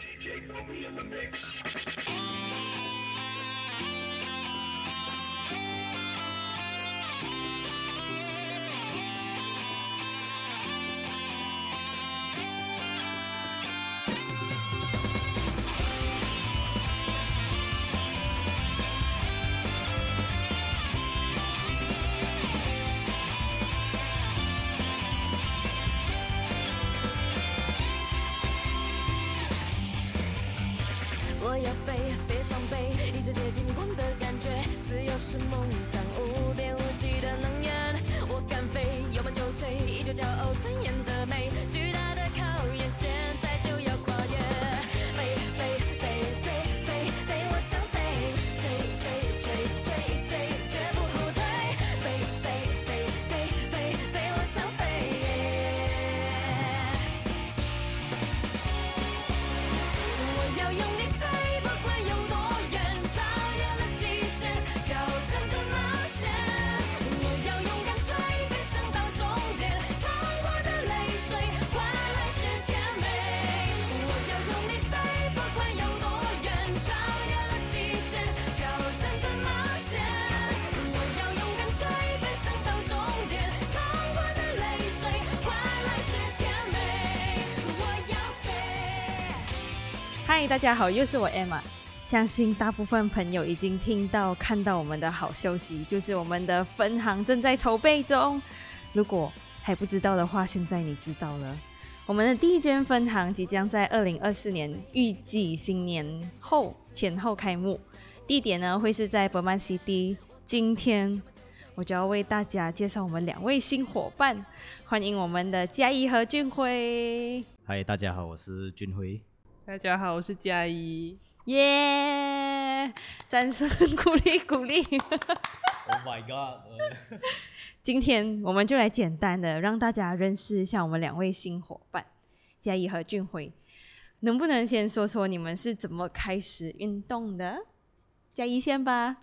DJ Kobe in the mix. 要飞，飞上背，一直接近光的感觉。自由是梦想，无边无际的能源。我敢飞，有梦就追，依旧骄傲尊严的嗨，大家好，又是我 Emma。相信大部分朋友已经听到、看到我们的好消息，就是我们的分行正在筹备中。如果还不知道的话，现在你知道了。我们的第一间分行即将在二零二四年预计新年后前后开幕，地点呢会是在伯曼 CD。今天我就要为大家介绍我们两位新伙伴，欢迎我们的嘉怡和俊辉。嗨，大家好，我是俊辉。大家好，我是嘉怡。耶！掌声鼓励鼓励。Oh my god！呃 今天我们就来简单的让大家认识一下我们两位新伙伴嘉怡和俊辉。能不能先说说你们是怎么开始运动的？嘉怡先吧。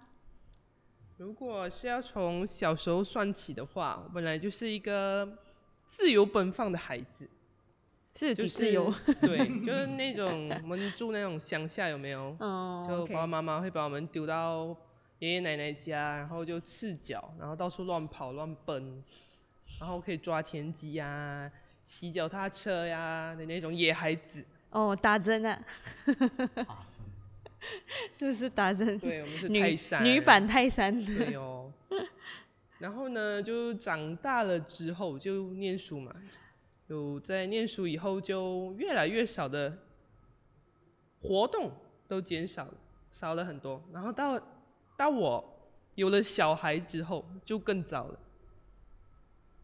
如果是要从小时候算起的话，我本来就是一个自由奔放的孩子，是就是几自由？对，就是那种我们住那种乡下，有没有？哦就爸爸妈妈会把我们丢到爷爷奶奶家，然后就赤脚，然后到处乱跑乱奔，然后可以抓田鸡呀、骑脚踏车呀的那种野孩子。哦，打针啊，是不是打针？对，我们是泰山女版泰山。对哦。然后呢，就长大了之后就念书嘛，有在念书以后就越来越少的活动都减少了，少了很多。然后到到我有了小孩之后就更糟了，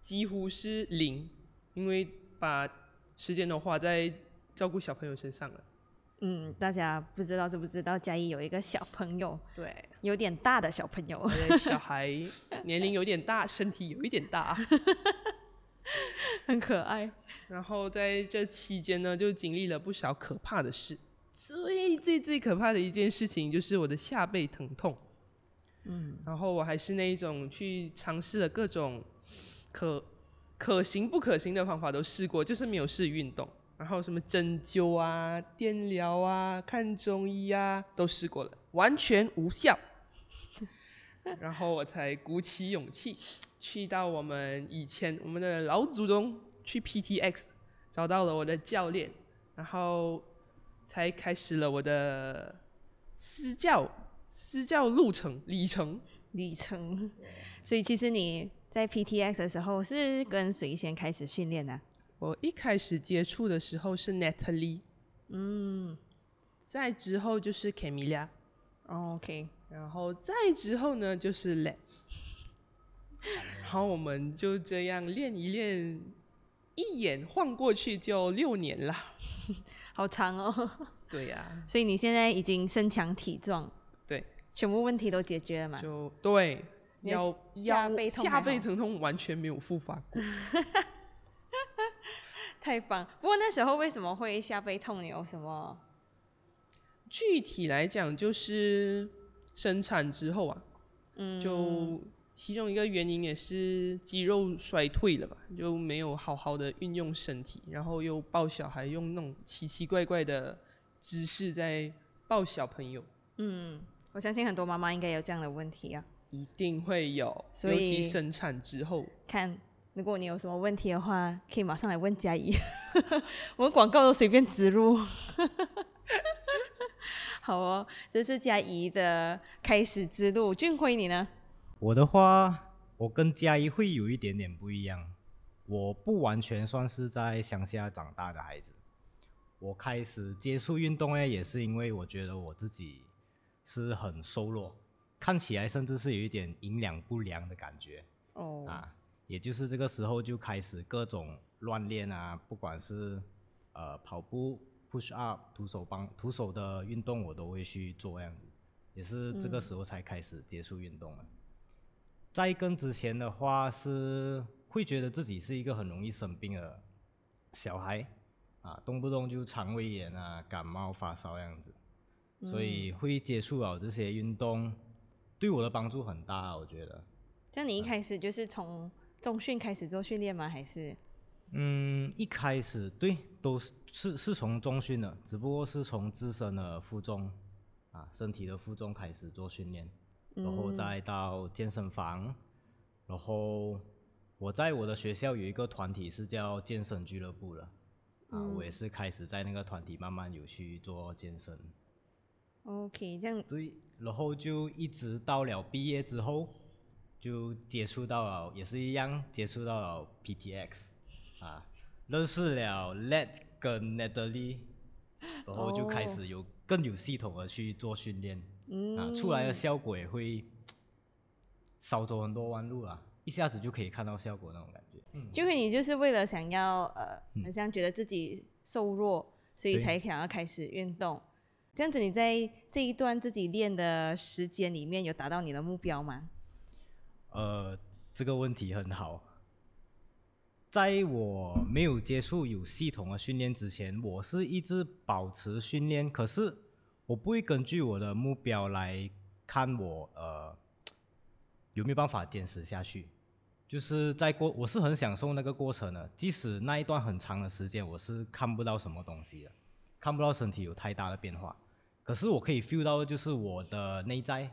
几乎是零，因为把时间都花在照顾小朋友身上了。嗯，大家不知道知不知道，嘉怡有一个小朋友，对，有点大的小朋友小孩年龄有点大，身体有一点大。很可爱。然后在这期间呢，就经历了不少可怕的事。最最最可怕的一件事情就是我的下背疼痛。嗯，然后我还是那一种去尝试了各种可可行不可行的方法都试过，就是没有试运动。然后什么针灸啊、电疗啊、看中医啊，都试过了，完全无效。然后我才鼓起勇气，去到我们以前我们的老祖宗去 PTX，找到了我的教练，然后才开始了我的私教私教路程里程。里程。所以其实你在 PTX 的时候是跟谁先开始训练呢？我一开始接触的时候是 Natalie，嗯再之后就是 Camila，哦，OK，然后再之后呢就是 Let，然后我们就这样练一练，一眼晃过去就六年了。好长哦。对呀、所以你现在已经身强体壮，对，全部问题都解决了嘛？就对，腰腰下背痛下背疼痛完全没有复发过。太棒！不过那时候为什么会下背痛？你有什么？具体来讲，就是生产之后啊，嗯，就其中一个原因也是肌肉衰退了吧，就没有好好的运用身体，然后又抱小孩，用那种奇奇怪怪的姿势在抱小朋友，嗯，我相信很多妈妈应该有这样的问题啊。一定会有，所尤其以生产之后，看，如果你有什么问题的话，可以马上来问佳怡，我们广告都随便植入。好哦，这是嘉怡的开始之路。俊辉，你呢？我的话，我跟嘉怡会有一点点不一样。我不完全算是在乡下长大的孩子。我开始接触运动呢，也是因为我觉得我自己是很瘦弱，看起来甚至是有一点营养不良的感觉。哦，啊，也就是这个时候就开始各种乱练啊，不管是呃跑步、push up、徒手帮徒手的运动，我都会去做这样子，也是这个嗯时候才开始接触运动的。在更之前的话，是会觉得自己是一个很容易生病的小孩啊，动不动就肠胃炎啊、感冒、发烧这样子，所以会接触了这些运动，对我的帮助很大啊，我觉得。像你一开始就是从中训开始做训练吗？还是？嗯，一开始对，都是是是从中训的，只不过是从自身的负重啊，身体的负重开始做训练，然后嗯再到健身房，然后我在我的学校有一个团体是叫健身俱乐部的，啊，我也是开始在那个团体慢慢有去做健身，OK，这样。对，然后就一直到了毕业之后，就接触到了，也是一样接触到了 PTX，啊，认识了 Let 跟 Natalie，然后就开哦始有更有系统的去做训练，嗯啊，出来的效果也会少走很多弯路啊，一下子就可以看到效果那种感觉。嗯，就会你就是为了想要呃，嗯好像觉得自己瘦弱，所以才想要开始运动。这样子你在这一段自己练的时间里面有达到你的目标吗？呃，这个问题很好。在我没有接触有系统的训练之前，我是一直保持训练，可是我不会根据我的目标来看我呃有没有办法坚持下去。就是在过，我是很享受那个过程的，即使那一段很长的时间，我是看不到什么东西的，看不到身体有太大的变化，可是我可以 feel 到，就是我的内在，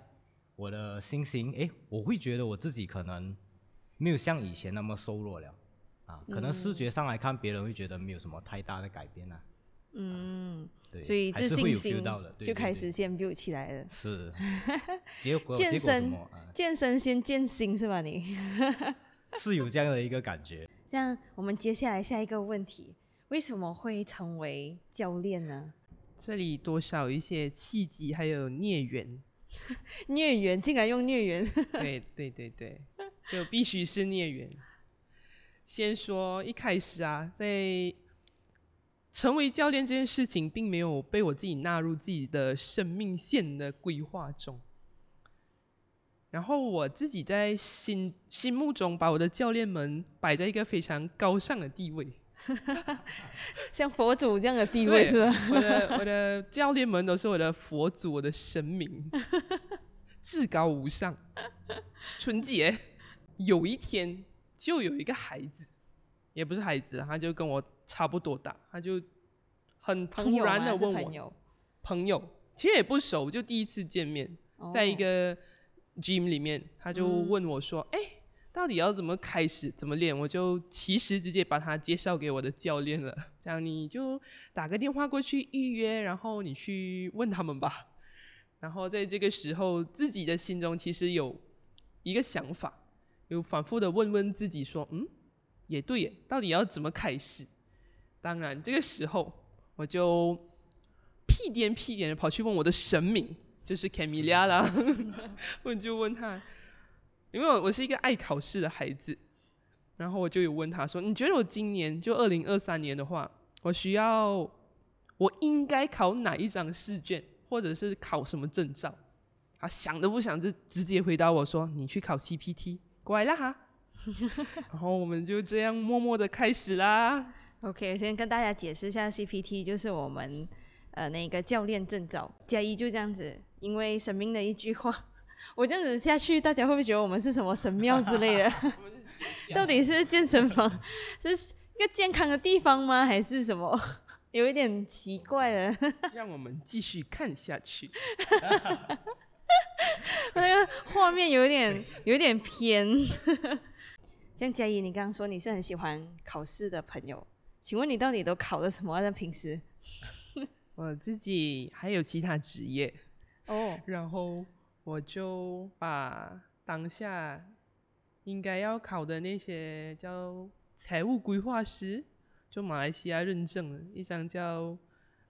我的心情，诶，我会觉得我自己可能没有像以前那么瘦弱了，啊，可能视觉上来看，别人会觉得没有什么太大的改变啊，嗯，对，所以自还是会有信 feel 心到的，对就开始先 build 起来了。是，结果健身？健身先健心是吧你？是有这样的一个感觉。这样我们接下来下一个问题，为什么会成为教练呢？这里多少有一些契机，还有孽缘。孽缘竟然用孽缘，对对对对，就必须是孽缘。先说一开始啊，在成为教练这件事情，并没有被我自己纳入自己的生命线的规划中。然后我自己在心心目中把我的教练们摆在一个非常高尚的地位，像佛祖这样的地位是吧？我的我的教练们都是我的佛祖，我的神明，至高无上，纯洁。有一天，就有一个孩子，也不是孩子，他就跟我差不多大，他就很突然的问我，朋友，朋友其实也不熟，就第一次见面，在一哦个 gym 里面，他就嗯问我说：“哎、到底要怎么开始，怎么练？”我就其实直接把他介绍给我的教练了，这样你就打个电话过去预约，然后你去问他们吧。然后在这个时候，自己的心中其实有一个想法，有反复的问问自己说：“嗯，也对耶，到底要怎么开始？”当然，这个时候我就屁颠屁颠的跑去问我的神明，就是 Camilla 啦，我就问他，因为我我是一个爱考试的孩子，然后我就有问他说：“你觉得我今年就二零二三年的话，我需要我应该考哪一张试卷，或者是考什么证照？”他想都不想就直接回答我说：“你去考 CPT，乖啦哈。”然后我们就这样默默的开始啦。OK，先跟大家解释一下，CPT 就是我们呃那个教练证照。加一就这样子，因为神明的一句话，我这样子下去，大家会不会觉得我们是什么神庙之类的？到底是健身房，是一个健康的地方吗？还是什么？有一点奇怪的。让我们继续看下去。那个画面有点有点偏。像佳怡，你刚刚说你是很喜欢考试的朋友，请问你到底都考了什么？在平时？我自己还有其他职业，哦，然后我就把当下应该要考的那些叫财务规划师，就马来西亚认证的一张叫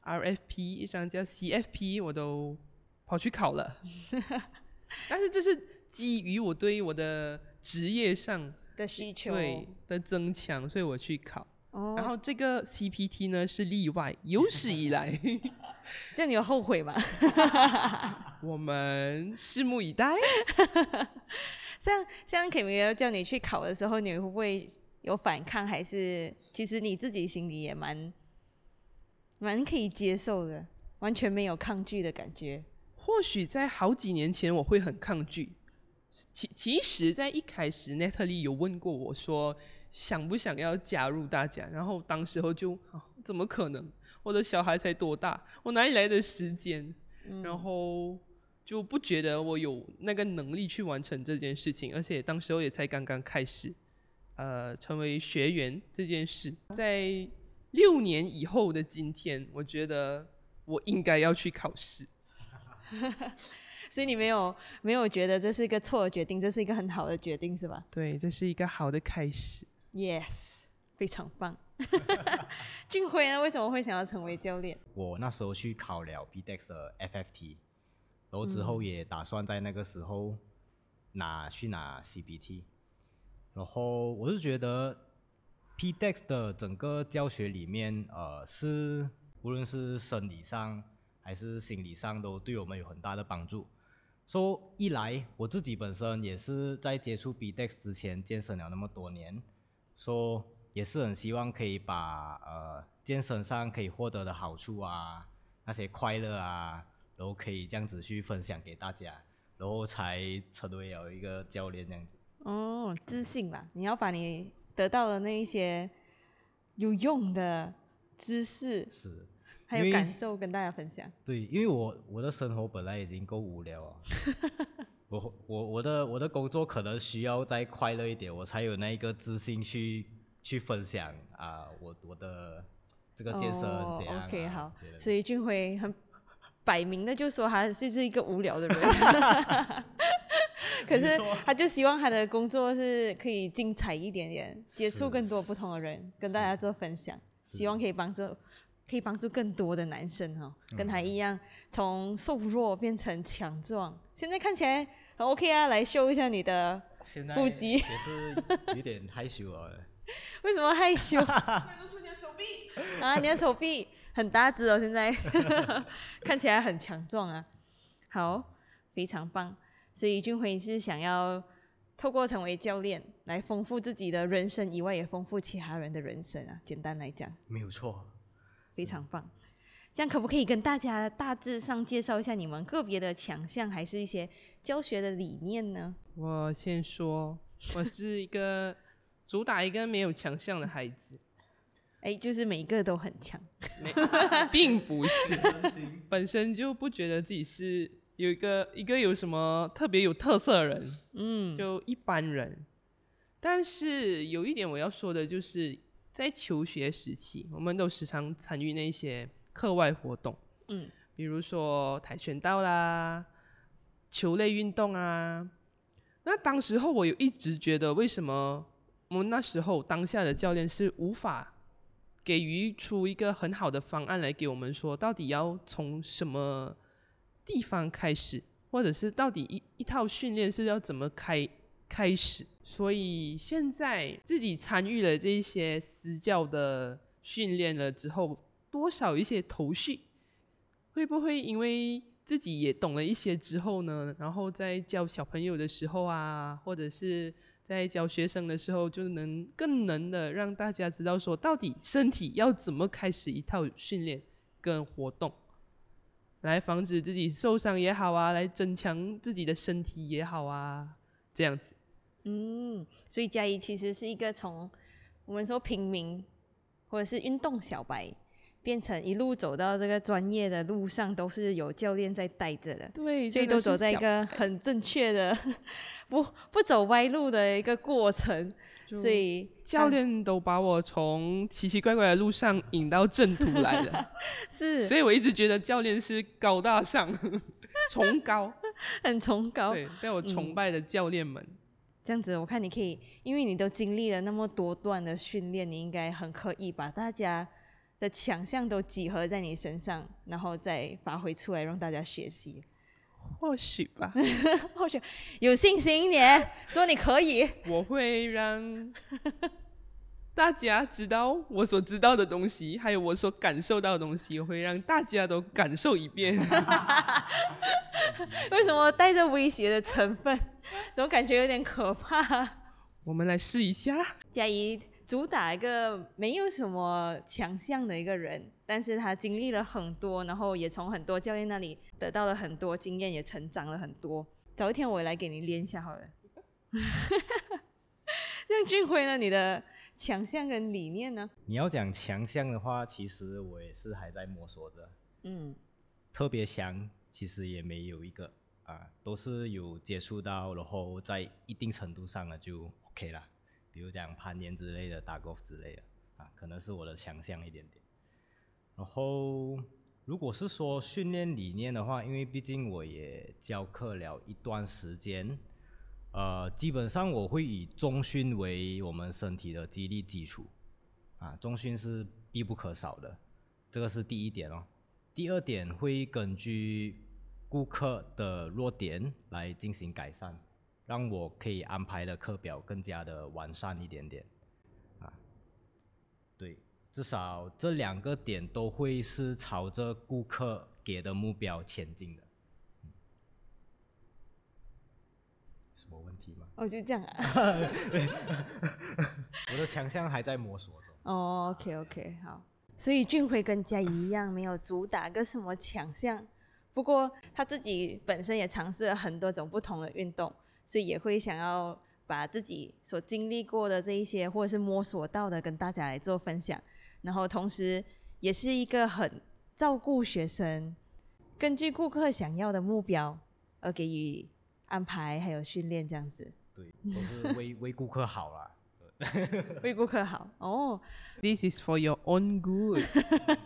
RFP，一张叫 CFP，我都跑去考了。但是这是基于我对我的职业上的需求。对的增强，所以我去考。哦，然后这个 CPT 呢是例外，有史以来，这样你有后悔吗？我们拭目以待。像像 k i m i 叫你去考的时候，你会不会有反抗？还是其实你自己心里也蛮蛮可以接受的，完全没有抗拒的感觉？或许在好几年前我会很抗拒，其其实，在一开始，Natalie 有问过我说想不想要加入大家，然后当时候就、啊、怎么可能？我的小孩才多大，我哪里来的时间？然后就不觉得我有那个能力去完成这件事情，而且当时候也才刚刚开始，呃，成为学员这件事，在六年以后的今天，我觉得我应该要去考试。所以你没有没有觉得这是一个错的决定，这是一个很好的决定，是吧对，这是一个好的开始。？Yes，非常棒。俊辉呢？为什么会想要成为教练？我那时候去考了 BDEX 的 FFT，然后之后也打算在那个时候拿去拿 CBT，然后我是觉得 PDEX 的整个教学里面，呃，是无论是生理上还是心理上，都对我们有很大的帮助。所、以一来我自己本身也是在接触 BDEX 之前健身了那么多年，说、也是很希望可以把呃健身上可以获得的好处啊，那些快乐啊，然后可以这样子去分享给大家，然后才成为了一个教练这样子。哦，自信啦！你要把你得到的那一些有用的知识是，还有感受跟大家分享。对，因为我我的生活本来已经够无聊 了，我我我的我的工作可能需要再快乐一点，我才有那一个自信去去分享啊、我我的这个健身哦怎样、啊 OK，好所以俊辉很摆明的就说他是是一个无聊的人，可是他就希望他的工作是可以精彩一点点，接触更多不同的人，跟大家做分享，希望可以帮助可以帮助更多的男生哈、跟嗯他一样从瘦弱变成强壮。现在看起来很 OK 啊，来秀一下你的，腹肌也是有点害羞啊。为什么害羞？露出你的手臂。啊，你的手臂很大只哦，现在 看起来很强壮啊。好，非常棒。所以俊辉是想要透过成为教练来丰富自己的人生以外，也丰富其他人的人生啊。简单来讲，没有错，非常棒。这样可不可以跟大家大致上介绍一下你们个别的强项，还是一些教学的理念呢？我先说，我是一个主打一个没有强项的孩子，哎，就是每一个都很强。没并不是，本身就不觉得自己是有一个一个有什么特别有特色的人，嗯，就一般人。但是有一点我要说的就是，在求学时期，我们都时常参与那些课外活动，嗯，比如说跆拳道啦、球类运动啊。那当时候我有一直觉得，为什么我们那时候当下的教练是无法给予出一个很好的方案来给我们说，到底要从什么地方开始，或者是到底一一套训练是要怎么开开始？所以现在自己参与了这些私教的训练了之后，多少一些头绪，会不会因为自己也懂了一些之后呢，然后在教小朋友的时候啊，或者是在教学生的时候，就能更能的让大家知道说，到底身体要怎么开始一套训练跟活动，来防止自己受伤也好啊，来增强自己的身体也好啊，这样子。嗯，所以嘉怡其实是一个从我们说平民或者是运动小白变成一路走到这个专业的路上，都是有教练在带着的。对，所以都走在一小个很正确的，不不走歪路的一个过程，所以教刚练都把我从奇奇怪怪的路上引到正途来了，是所以我一直觉得教练是高大上、崇高，很崇高。对，被我崇嗯拜的教练们。这样子，我看你可以，因为你都经历了那么多段的训练，你应该很可以把大家的强项都集合在你身上，然后再发挥出来让大家学习。或许吧，或许有信心一点，说你可以。我会让大家知道我所知道的东西，还有我所感受到的东西，我会让大家都感受一遍。为什么带着威胁的成分？总感觉有点可怕。我们来试一下。嘉怡主打一个没有什么强项的一个人，但是他经历了很多，然后也从很多教练那里得到了很多经验，也成长了很多。早一天我来给你练一下好了。像俊辉呢，你的强项跟理念呢？你要讲强项的话，其实我也是还在摸索着。嗯，特别强，其实也没有一个啊，都是有接触到，然后在一定程度上了就 OK 啦。比如讲攀岩之类的、打 golf 之类的啊，可能是我的强项一点点。然后，如果是说训练理念的话，因为毕竟我也教课了一段时间，呃，基本上我会以中训为我们身体的激励基础，啊，中训是必不可少的，这个是第一点哦。第二点会根据顾客的弱点来进行改善，让我可以安排的课表更加的完善一点点，啊，对，至少这两个点都会是朝着顾客给的目标前进的。嗯有什么问题吗？哦，就这样啊。我的强项还在摸索中。哦，OK OK，好。所以俊辉跟佳怡一样，没有主打个什么强项，不过他自己本身也尝试了很多种不同的运动，所以也会想要把自己所经历过的这一些，或者是摸索到的，跟大家来做分享。然后同时，也是一个很照顾学生，根据顾客想要的目标而给予安排，还有训练这样子，对，都是为 为顾客好啦。为顾客好哦。This is for your own good。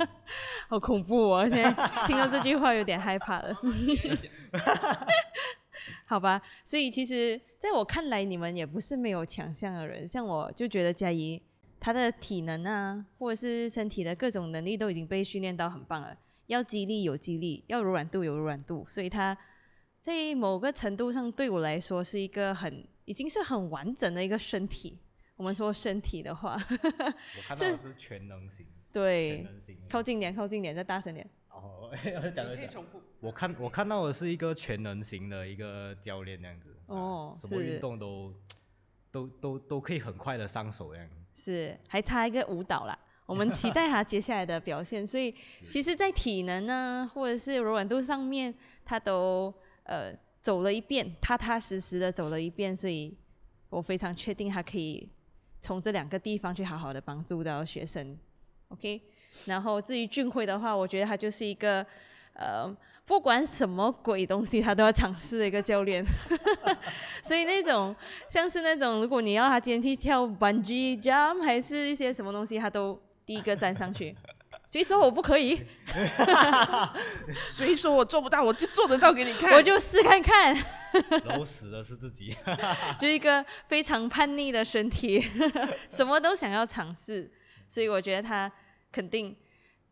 好恐怖哦！现在听到这句话有点害怕了。好吧，所以其实在我看来，你们也不是没有强项的人。像我就觉得嘉怡她的体能啊，或者是身体的各种能力都已经被训练到很棒了。要肌力有肌力，要柔软度有柔软度，所以她在某个程度上对我来说是一个很已经是很完整的一个身体。我们说身体的话，我看到的是全能型，对全，能型。靠近点，靠近点，再大声点。哦，讲的可以。重复。我看我看到的是一个全能型的一个教练这样子，啊哦什么是运动都都都都可以很快的上手这样。是，还差一个舞蹈啦。我们期待他接下来的表现。所以，其实，在体能呢，或者是柔软度上面，他都呃走了一遍，踏踏实实的走了一遍。所以我非常确定他可以从这两个地方去好好的帮助到学生。OK，然后至于俊辉的话，我觉得他就是一个呃，不管什么鬼东西，他都要尝试的一个教练。所以那种像是那种，如果你要他今天去跳 bungee jump 还是一些什么东西，他都第一个站上去。谁说我不可以？谁说我做不到，我就做得到给你看。我就试看看。然后死的是自己。就一个非常叛逆的身体，什么都想要尝试，所以我觉得他肯定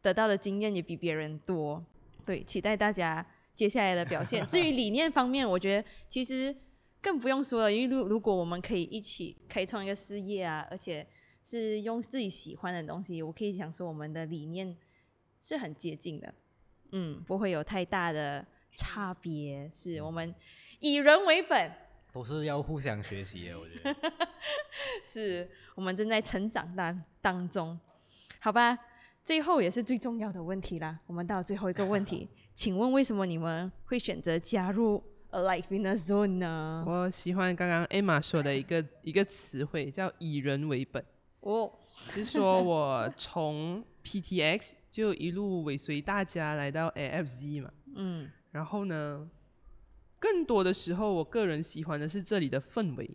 得到的经验也比别人多。对，期待大家接下来的表现。至于理念方面，我觉得其实更不用说了，因为如如果我们可以一起开创一个事业啊，而且是用自己喜欢的东西，我可以想说我们的理念是很接近的，嗯，不会有太大的差别，是我们以人为本。都是要互相学习的，我觉得。是我们正在成长当当中，好吧？最后也是最重要的问题啦，我们到最后一个问题，请问为什么你们会选择加入 Alive in a Zone 呢？我喜欢刚刚 Emma 说的一个一个词汇，叫以人为本。哦，是说我从 PTX 就一路尾随大家来到 AFZ 嘛。嗯然后呢，更多的时候，我个人喜欢的是这里的氛围，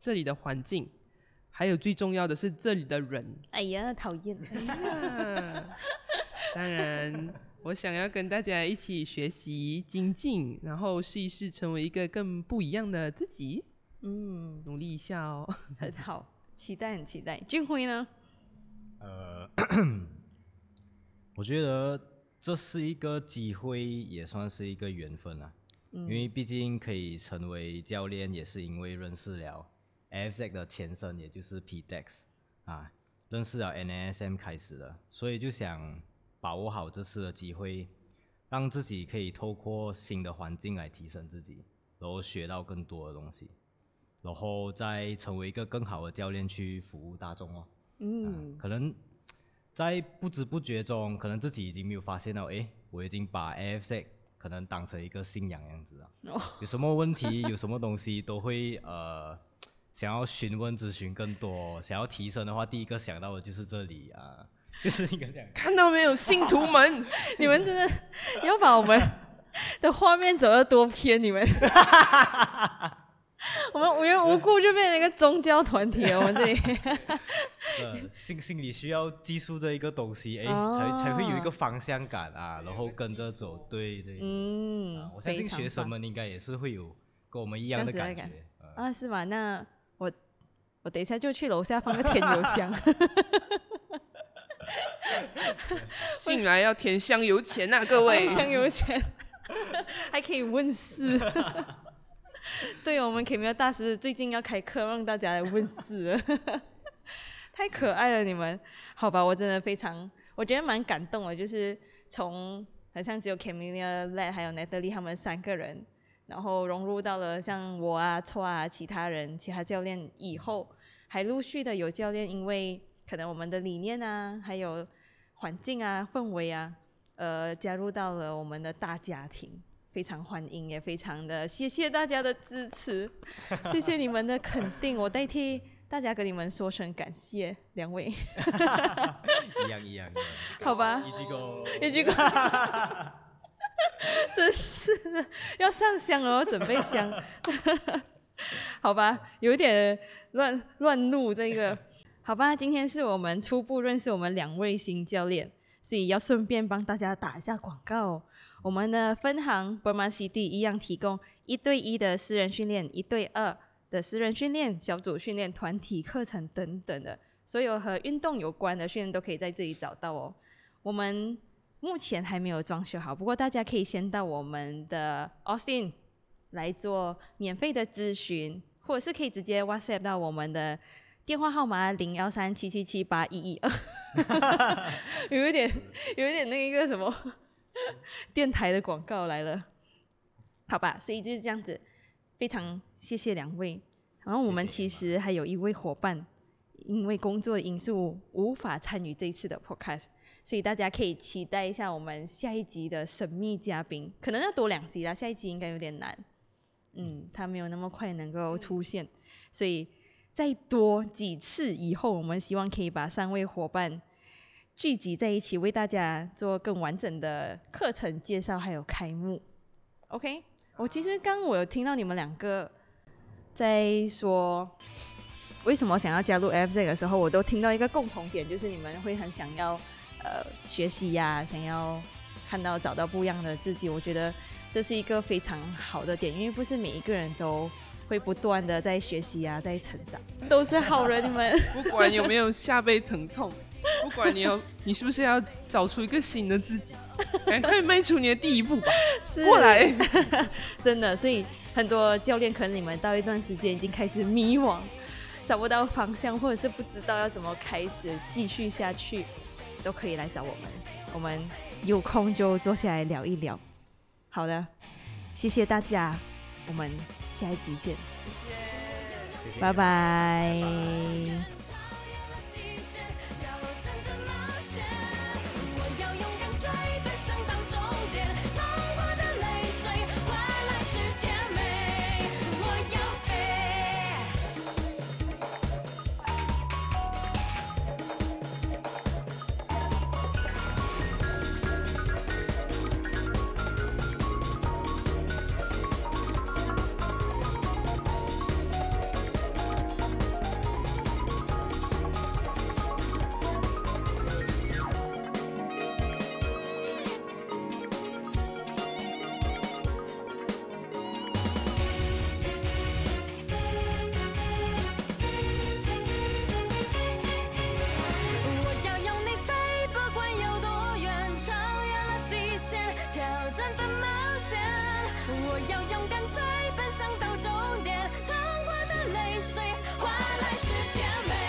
这里的环境，还有最重要的是这里的人。哎呀，讨厌。啊 当然，我想要跟大家一起学习精进，然后试一试成为一个更不一样的自己，嗯，努力一下哦。很好，期待很期待。俊辉呢？呃，我觉得这是一个机会，也算是一个缘分啊。因为毕竟可以成为教练，也是因为认识了 AFZ 的前身，也就是 PDEX 啊，认识了 NASM 开始的，所以就想把握好这次的机会，让自己可以透过新的环境来提升自己，然后学到更多的东西，然后再成为一个更好的教练去服务大众哦。嗯可能在不知不觉中，可能自己已经没有发现到，诶，我已经把 AFC 可能当成一个信仰样子啊。哦 有什么问题，有什么东西都会呃想要询问咨询更多，想要提升的话，第一个想到的就是这里啊，就是应该这样。看到没有，信徒们，你们真的要把我们的画面走得多偏？你们，我们无缘无故就变成一个宗教团体了。我们这里，呃，心心里需要技术这一个东西，哎，哦才才会有一个方向感啊，然后跟着走，对对。嗯啊，我相信学生们应该也是会有跟我们一这样的感觉。呃啊，是吗？那我我等一下就去楼下放个添油箱。进来要填香油钱呐、各位。香油钱，还可以问世。对，我们 k m 大师最近要开课，让大家来问世了，太可爱了你们。好吧，我真的非常，我觉得蛮感动的，就是从好像只有 Camilla、Led 还有 Natalie 他们三个人，然后融入到了像我啊、错啊、其他人、其他教练以后，还陆续的有教练因为可能我们的理念啊，还有环境啊、氛围啊，呃，加入到了我们的大家庭，非常欢迎，也非常的谢谢大家的支持，谢谢你们的肯定，我代替大家跟你们说声感谢，两位，一样一样一样。好吧，一句够。一句话，真是的要上香了，我准备香，好吧，有一点乱乱录这个，好吧，今天是我们初步认识我们两位新教练，所以要顺便帮大家打一下广告。我们的分行 Burma CD 一样提供一对一的私人训练，一对二的私人训练、小组训练、团体课程等等的，所有和运动有关的训练都可以在这里找到哦。我们目前还没有装修好，不过大家可以先到我们的 Austin 来做免费的咨询，或者是可以直接 WhatsApp 到我们的电话号码零幺三七七七八一一二，有一点有一点那个什么 电台的广告来了，好吧，所以就是这样子，非常谢谢两位。然后我们其实还有一位伙伴，因为工作的因素无法参与这一次的 podcast，所以大家可以期待一下我们下一集的神秘嘉宾，可能要多两集啦，下一集应该有点难。嗯，他没有那么快能够出现，所以再多几次以后，我们希望可以把三位伙伴聚集在一起，为大家做更完整的课程介绍还有开幕。OK，我其实刚我有听到你们两个在说为什么想要加入 FZ 的时候，我都听到一个共同点，就是你们会很想要呃学习呀、想要看到找到不一样的自己。我觉得这是一个非常好的点，因为不是每一个人都会不断的在学习呀、在成长，都是好人，你们。不管有没有下背疼痛，不管你要你是不是要找出一个新的自己，赶 快迈出你的第一步吧，是。过来。真的，所以很多教练可能你们到一段时间已经开始迷惘，找不到方向，或者是不知道要怎么开始继续下去，都可以来找我们，我们有空就坐下来聊一聊。好的，谢谢大家，我们下一集见，谢谢。拜拜真的冒险。我要勇敢追奔向到终点，淌过的泪水换来是甜美。